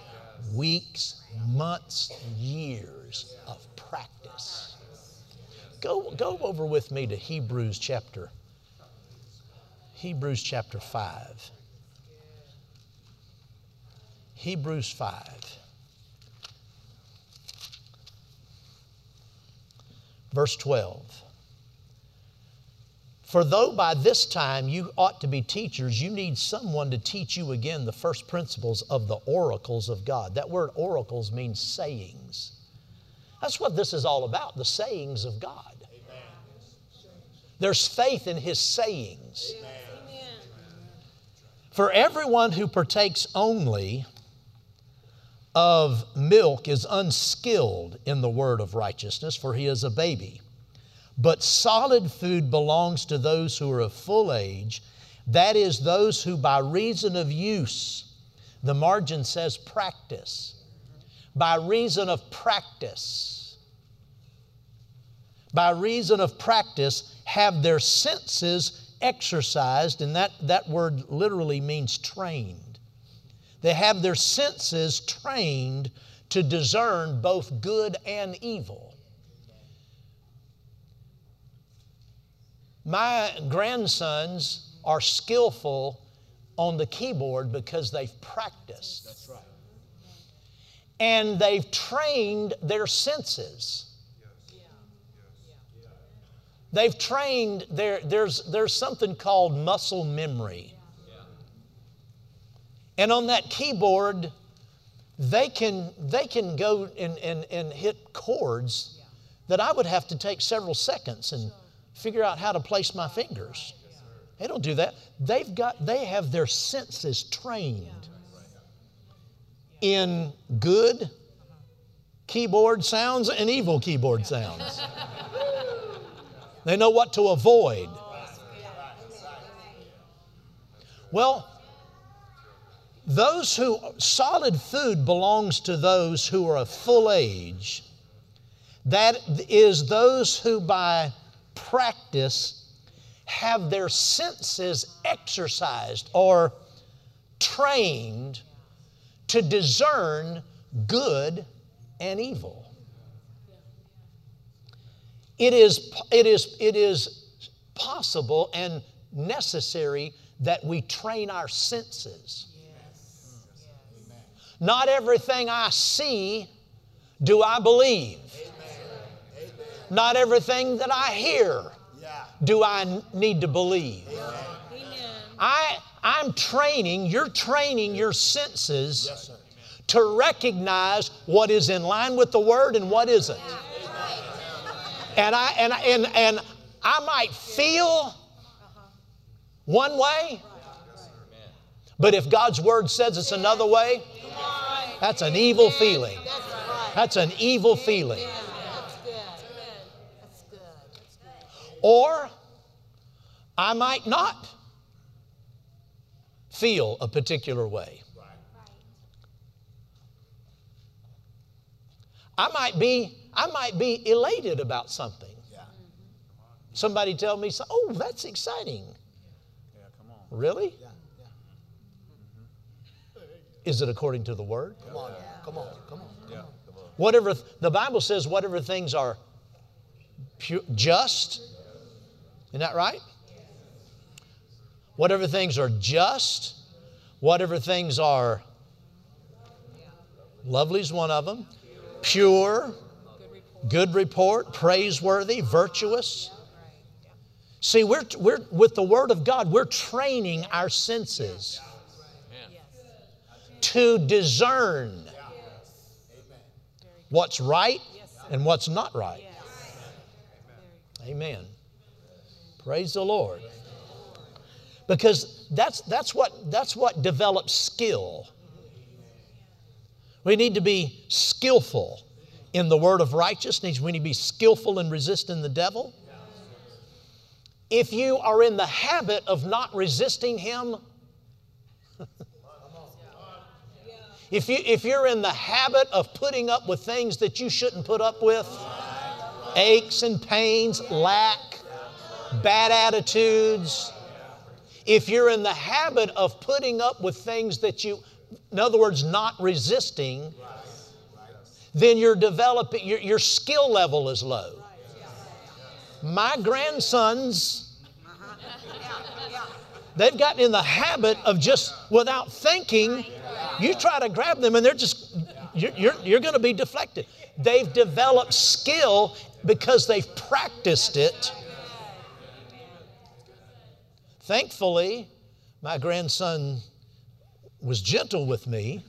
weeks, months, years of practice. Go, go over with me to Hebrews chapter Hebrews chapter 5. Hebrews 5. Verse 12. For though by this time you ought to be teachers, you need someone to teach you again the first principles of the oracles of God. That word oracles means sayings. That's what this is all about the sayings of God. There's faith in His sayings. For everyone who partakes only of milk is unskilled in the word of righteousness, for he is a baby. But solid food belongs to those who are of full age, that is, those who by reason of use, the margin says practice, by reason of practice, by reason of practice, have their senses exercised, and that, that word literally means trained. They have their senses trained to discern both good and evil. My grandsons are skillful on the keyboard because they've practiced. That's right. And they've trained their senses. They've trained their, there's, there's something called muscle memory. And on that keyboard, they can, they can go and, and, and hit chords that I would have to take several seconds and figure out how to place my fingers. They don't do that. They've got, they have their senses trained in good keyboard sounds and evil keyboard sounds. They know what to avoid. Well, those who, solid food belongs to those who are of full age. That is those who by practice have their senses exercised or trained to discern good and evil. It is, it is, it is possible and necessary that we train our senses. Not everything I see do I believe. Not everything that I hear do I need to believe. I, I'm training, you're training your senses to recognize what is in line with the Word and what isn't. And I, and, and, and I might feel one way, but if God's Word says it's another way, that's an evil feeling. That's an evil feeling. Or I might not feel a particular way. I might be, I might be elated about something. Somebody tell me, oh, that's exciting. Really? Is it according to the Word? Come on, come on, come on. Whatever the Bible says, whatever things are pure, just. Isn't that right? Whatever things are just, whatever things are lovely is one of them, pure, good report, praiseworthy, virtuous. See, we're, we're with the Word of God, we're training our senses to discern what's right and what's not right. Amen. Praise the Lord. Because that's, that's, what, that's what develops skill. We need to be skillful in the word of righteousness. We need to be skillful in resisting the devil. If you are in the habit of not resisting him, if, you, if you're in the habit of putting up with things that you shouldn't put up with, aches and pains, lack, bad attitudes, if you're in the habit of putting up with things that you, in other words, not resisting, then you're developing, your, your skill level is low. My grandsons, they've gotten in the habit of just without thinking, you try to grab them and they're just, you're, you're, you're going to be deflected. They've developed skill because they've practiced it Thankfully, my grandson was gentle with me.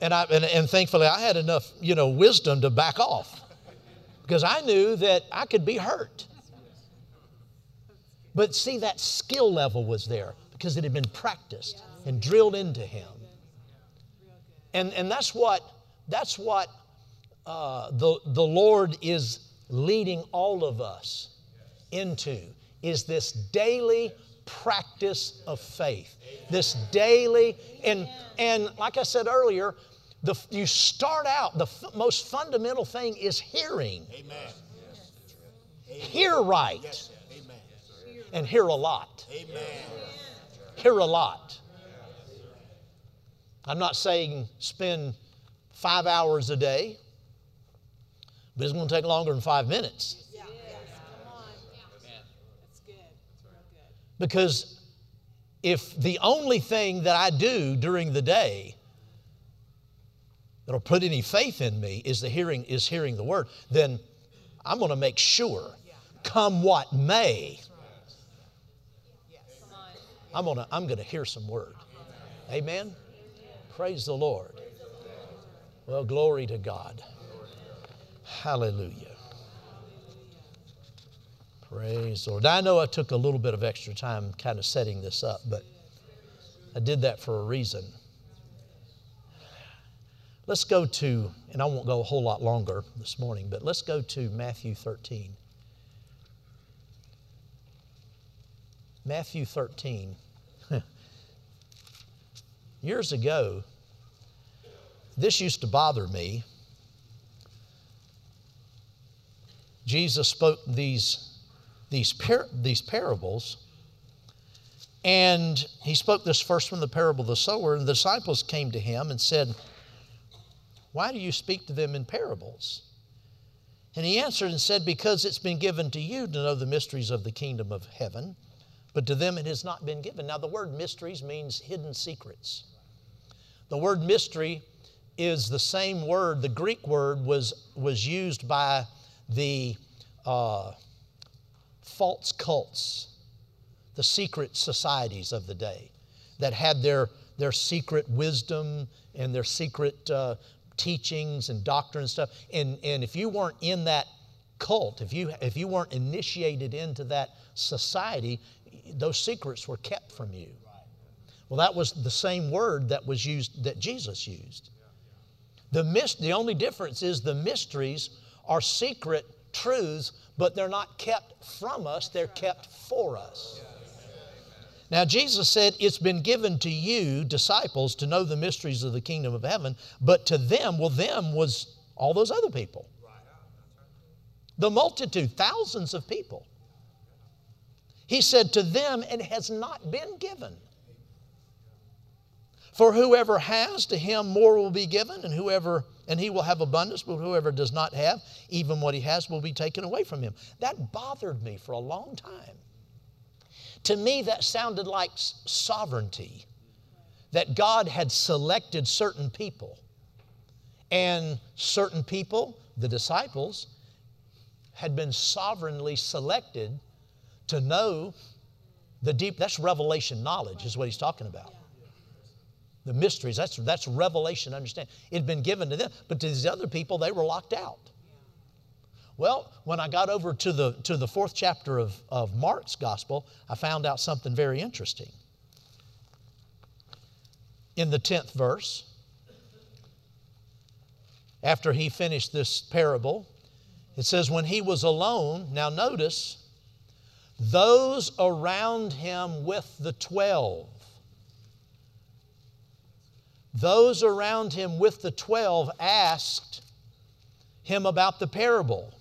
And, I, and, and, thankfully, I had enough, you know, wisdom to back off because I knew that I could be hurt. But see, that skill level was there because it had been practiced and drilled into him. And, and that's what, that's what uh, the, the Lord is leading all of us into is this daily practice of faith. This daily, and, and like I said earlier, the, you start out, the f- most fundamental thing is hearing. Amen. Hear right. Yes. And hear a lot. Amen. Hear a lot. I'm not saying spend five hours a day, but it's going to take longer than five minutes. Because if the only thing that I do during the day that'll put any faith in me is the hearing is hearing the word, then I'm going to make sure, come what may, I'm going to I'm going to hear some word. Amen. Praise the Lord. Well, glory to God. Hallelujah. Praise the Lord. I know I took a little bit of extra time kind of setting this up, but I did that for a reason. Let's go to, and I won't go a whole lot longer this morning, but let's go to Matthew 13. Matthew 13. Years ago, this used to bother me. Jesus spoke these these, par- these parables. And he spoke this first from the parable of the sower, and the disciples came to him and said, Why do you speak to them in parables? And he answered and said, Because it's been given to you to know the mysteries of the kingdom of heaven, but to them it has not been given. Now, the word mysteries means hidden secrets. The word mystery is the same word, the Greek word was, was used by the uh, false cults, the secret societies of the day that had their, their secret wisdom and their secret uh, teachings and doctrine and stuff. And, and if you weren't in that cult, if you, if you weren't initiated into that society, those secrets were kept from you. Well, that was the same word that was used, that Jesus used. The, the only difference is the mysteries are secret truths but they're not kept from us, they're kept for us. Now, Jesus said, It's been given to you, disciples, to know the mysteries of the kingdom of heaven, but to them, well, them was all those other people. The multitude, thousands of people. He said, To them it has not been given. For whoever has, to him more will be given, and whoever and he will have abundance, but whoever does not have, even what he has will be taken away from him. That bothered me for a long time. To me, that sounded like sovereignty, that God had selected certain people, and certain people, the disciples, had been sovereignly selected to know the deep, that's revelation knowledge, is what he's talking about the mysteries. That's, that's revelation, understand. It had been given to them, but to these other people, they were locked out. Well, when I got over to the, to the fourth chapter of, of Mark's gospel, I found out something very interesting. In the 10th verse, after he finished this parable, it says, When he was alone, now notice, those around him with the twelve those around him with the twelve asked him about the parable.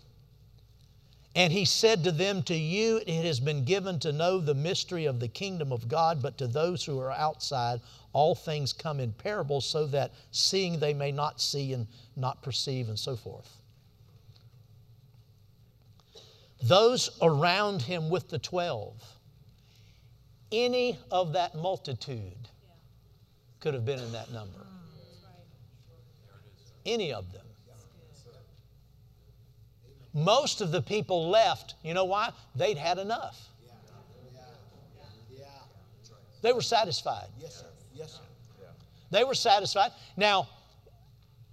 And he said to them, To you it has been given to know the mystery of the kingdom of God, but to those who are outside, all things come in parables, so that seeing they may not see and not perceive, and so forth. Those around him with the twelve, any of that multitude could have been in that number. Any of them. Most of the people left, you know why? They'd had enough. They were satisfied. Yes, sir. Yes, sir. They were satisfied. Now,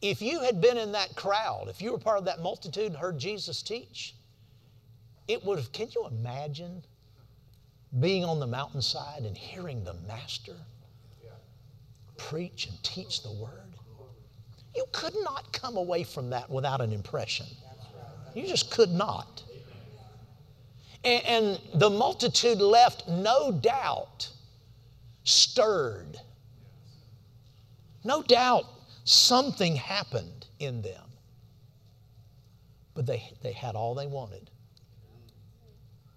if you had been in that crowd, if you were part of that multitude and heard Jesus teach, it would have, can you imagine being on the mountainside and hearing the Master preach and teach the Word? You could not come away from that without an impression. You just could not. And, and the multitude left, no doubt, stirred. No doubt something happened in them. But they, they had all they wanted,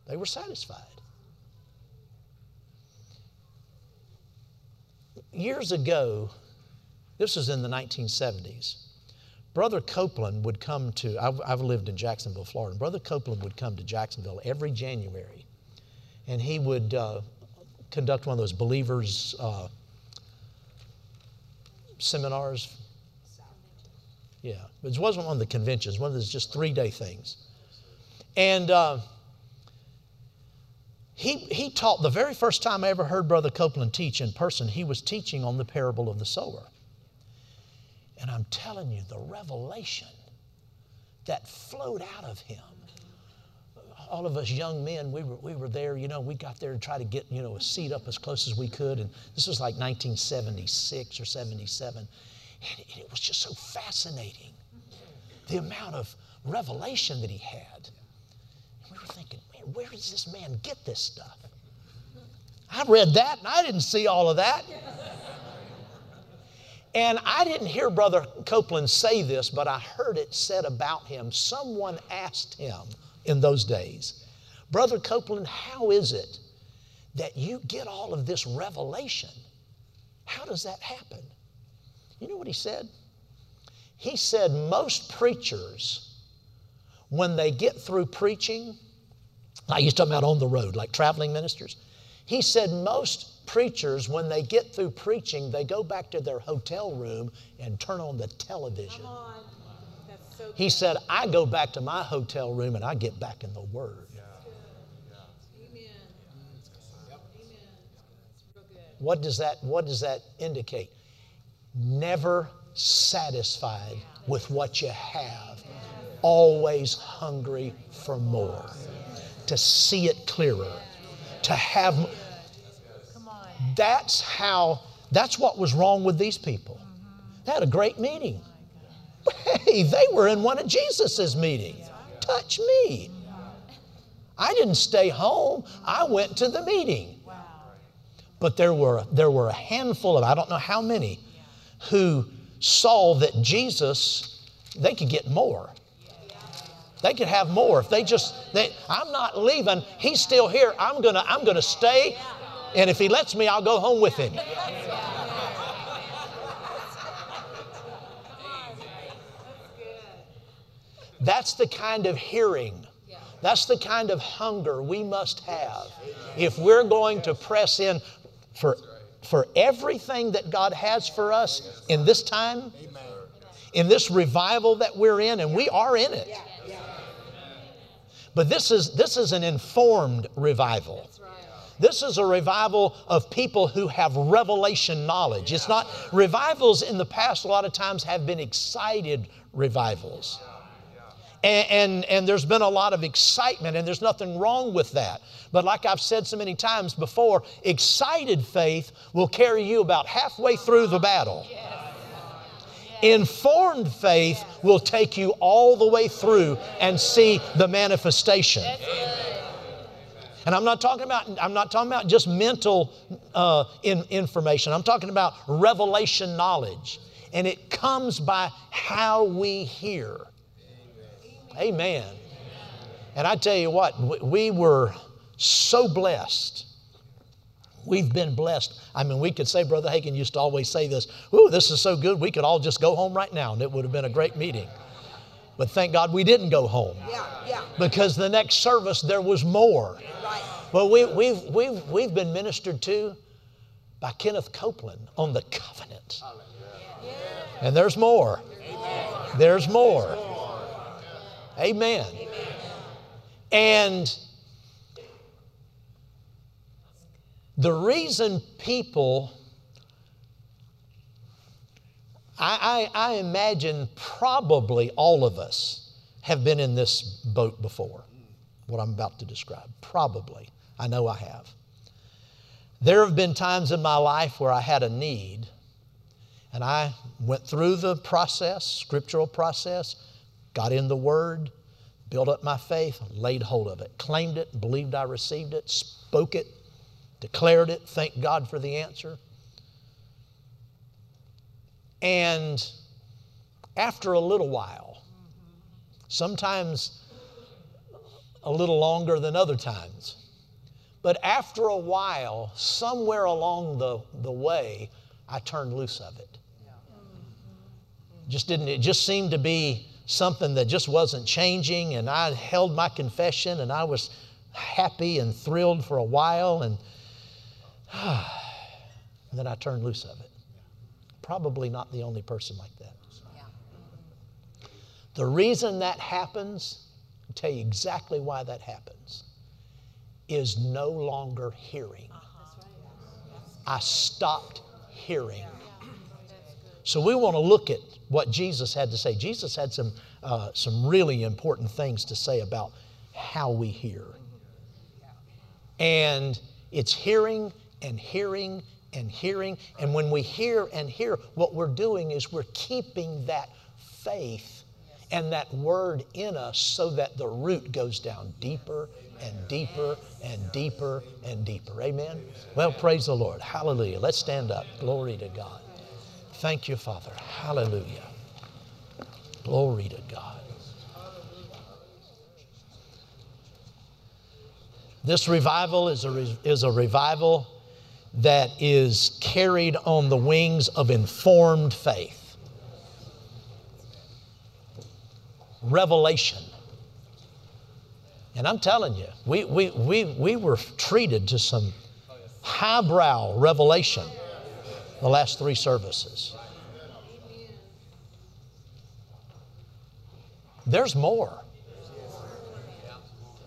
they were satisfied. Years ago, this was in the 1970s. Brother Copeland would come to, I've, I've, lived in Jacksonville, Florida. And Brother Copeland would come to Jacksonville every January, and he would uh, conduct one of those believers' uh, seminars. Yeah, it wasn't one of the conventions, one of those just three day things. And uh, he, he taught, the very first time I ever heard Brother Copeland teach in person, he was teaching on the parable of the sower. And I'm telling you, the revelation that flowed out of him. All of us young men, we were, we were there, you know, we got there to try to get, you know, a seat up as close as we could. And this was like 1976 or 77. And it was just so fascinating. The amount of revelation that he had. And we were thinking, where does this man get this stuff? I read that and I didn't see all of that. And I didn't hear Brother Copeland say this, but I heard it said about him. Someone asked him in those days, Brother Copeland, how is it that you get all of this revelation? How does that happen? You know what he said? He said, most preachers, when they get through preaching, like he's talking about on the road, like traveling ministers, he said, most preachers, when they get through preaching, they go back to their hotel room and turn on the television. On. So he said, I go back to my hotel room and I get back in the Word. What does that, what does that indicate? Never satisfied with what you have, always hungry for more, to see it clearer, to have that's how, that's what was wrong with these people. They had a great meeting. Hey, they were in one of Jesus's meetings. Touch me. I didn't stay home. I went to the meeting. But there were, there were a handful of, I don't know how many, who saw that Jesus, they could get more. They could have more. If they just, they, I'm not leaving. He's still here. I'm going to I'm gonna stay. And if he lets me, I'll go home with him. That's the kind of hearing. That's the kind of hunger we must have if we're going to press in for, for everything that God has for us in this time, in this revival that we're in, and we are in it. But this is, this is an informed revival. This is a revival of people who have revelation knowledge. It's not, revivals in the past, a lot of times, have been excited revivals. And, and, and, there's been a lot of excitement, and there's nothing wrong with that. But like I've said so many times before, excited faith will carry you about halfway through the battle. Informed faith will take you all the way through and see the manifestation. And I'm not talking about, I'm not talking about just mental uh, in, information. I'm talking about revelation knowledge. And it comes by how we hear. Amen. And I tell you what, we were so blessed. We've been blessed. I mean, we could say, Brother Hagin used to always say this, Ooh, this is so good, we could all just go home right now, and it would have been a great meeting. But thank God we didn't go home. Yeah, yeah. Because the next service there was more. Right. Well, we, we've, we've, we've been ministered to by Kenneth Copeland on the covenant. Yeah. And there's more. Amen. There's more. Amen. Amen. And the reason people I, I, I imagine probably all of us have been in this boat before, what I'm about to describe. Probably. I know I have. There have been times in my life where I had a need, and I went through the process, scriptural process, got in the Word, built up my faith, laid hold of it, claimed it, believed I received it, spoke it, declared it, thanked God for the answer. And after a little while, sometimes a little longer than other times, but after a while, somewhere along the, the way, I turned loose of it. Just didn't, it just seemed to be something that just wasn't changing, and I held my confession and I was happy and thrilled for a while, and, and then I turned loose of it. Probably not the only person like that. The reason that happens, I'll tell you exactly why that happens, is no longer hearing. I stopped hearing. So we want to look at what Jesus had to say. Jesus had some, uh, some really important things to say about how we hear. And it's hearing and hearing and hearing. And when we hear and hear, what we're doing is we're keeping that faith and that word in us so that the root goes down deeper and deeper and deeper and deeper. Amen? Well, praise the Lord. Hallelujah. Let's stand up. Glory to God. Thank you, Father. Hallelujah. Glory to God. This revival is a, is a revival that is carried on the wings of informed faith. Revelation. And I'm telling you, we, we, we, we were treated to some highbrow revelation the last three services. There's more.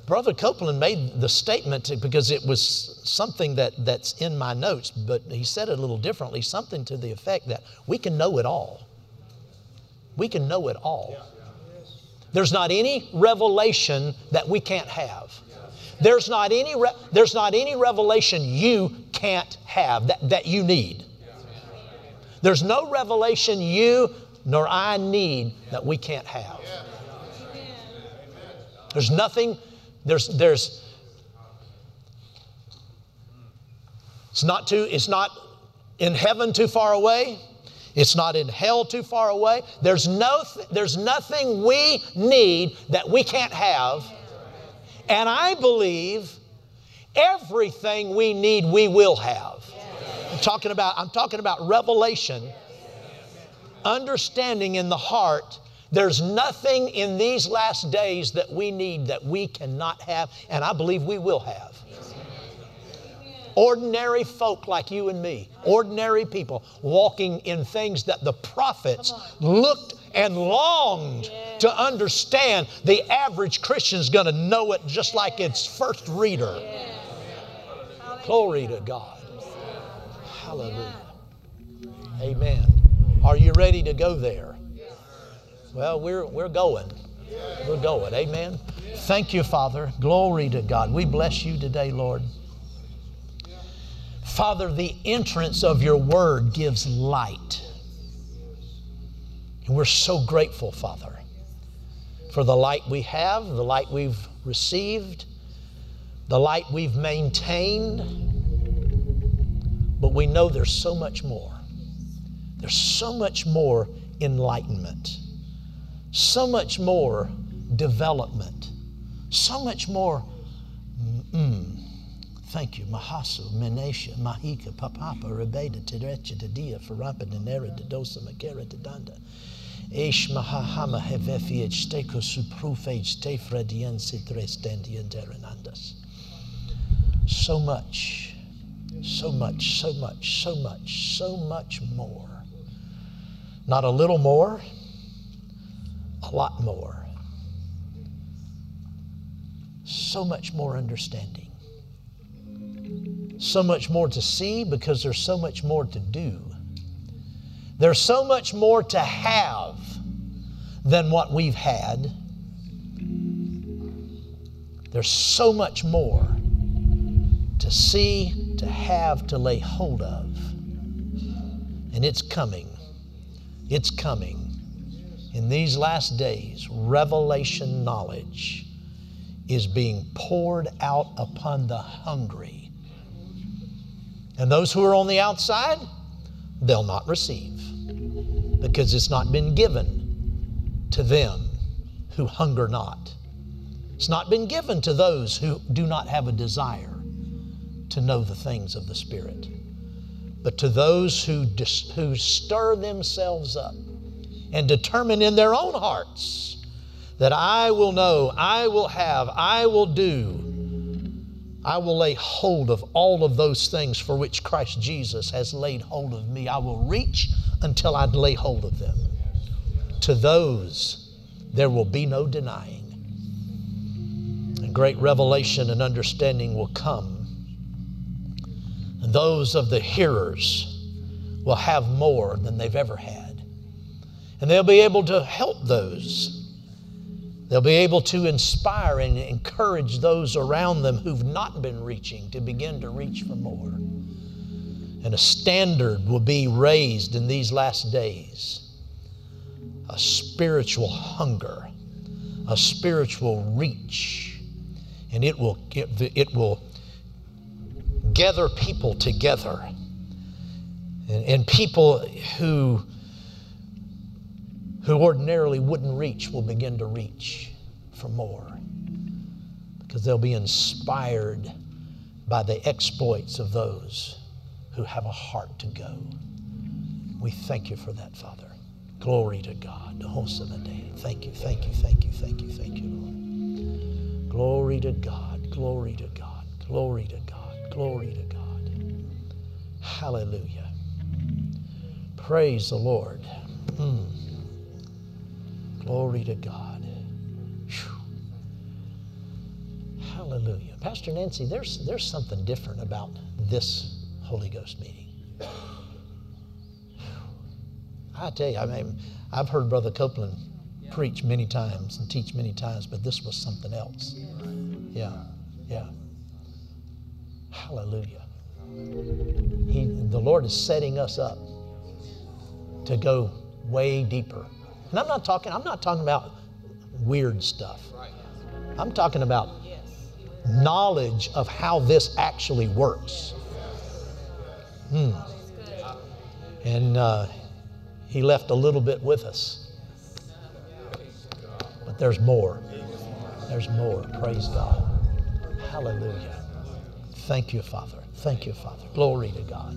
Brother Copeland made the statement because it was something that, that's in my notes, but he said it a little differently, something to the effect that we can know it all. We can know it all. There's not any revelation that we can't have. There's not any, re- there's not any revelation you can't have that, that you need. There's no revelation you nor I need that we can't have. There's nothing there's, there's, it's not too, it's not in heaven too far away. It's not in hell too far away. There's, no, there's nothing we need that we can't have. And I believe everything we need we will have. I'm talking about, I'm talking about revelation, understanding in the heart There's nothing in these last days that we need that we cannot have, and I believe we will have. Ordinary folk like you and me, ordinary people walking in things that the prophets looked and longed to understand. The average Christian's going to know it just like its first reader. Glory to God. Hallelujah. Amen. Are you ready to go there? Well, we're, we're going. We're going. Amen. Thank you, Father. Glory to God. We bless you today, Lord. Father, the entrance of your word gives light. And we're so grateful, Father, for the light we have, the light we've received, the light we've maintained. But we know there's so much more. There's so much more enlightenment, so much more development, so much more. Mm, Thank you. Mahasu, Menesha, Mahika, Papapa, Rebeda, Terecha, Tedia, Farapa, Denera, Dedosa, Makera, Tedanda. Ish Mahahama, Hevefiet, Steko, Suprufage, Tefredian, Citres, Dandian, Terenandas. So much, so much, so much, so much, so much more. Not a little more, a lot more. So much more understanding so much more to see because there's so much more to do. There's so much more to have than what we've had. There's so much more to see, to have, to lay hold of. And it's coming. It's coming. In these last days, revelation knowledge is being poured out upon the hungry and those who are on the outside, they'll not receive because it's not been given to them who hunger not. It's not been given to those who do not have a desire to know the things of the Spirit, but to those who, dis- who stir themselves up and determine in their own hearts that I will know, I will have, I will do I will lay hold of all of those things for which Christ Jesus has laid hold of me. I will reach until I lay hold of them. To those, there will be no denying. A great revelation and understanding will come. And those of the hearers will have more than they've ever had. And they'll be able to help those They'll be able to inspire and encourage those around them who've not been reaching to begin to reach for more. And a standard will be raised in these last days a spiritual hunger, a spiritual reach. And it will, it, will gather people together. And, and people who who ordinarily wouldn't reach will begin to reach for more because they'll be inspired by the exploits of those who have a heart to go. We thank you for that, Father. Glory to God. Thank you, thank you, thank you, thank you, thank you, Lord. Glory to God, glory to God, glory to God, glory to God. Hallelujah. Praise the Lord. Mm. Glory to God. Whew. Hallelujah. Pastor Nancy, there's, there's something different about this Holy Ghost meeting. I tell you, I mean, I've heard Brother Copeland preach many times and teach many times, but this was something else. Yeah, yeah. Hallelujah. He, the Lord is setting us up to go way deeper and I'm not talking, I'm not talking about weird stuff. I'm talking about knowledge of how this actually works. Hmm. And uh, he left a little bit with us. But there's more. There's more. Praise God. Hallelujah. Thank you, Father. Thank you, Father. Glory to God.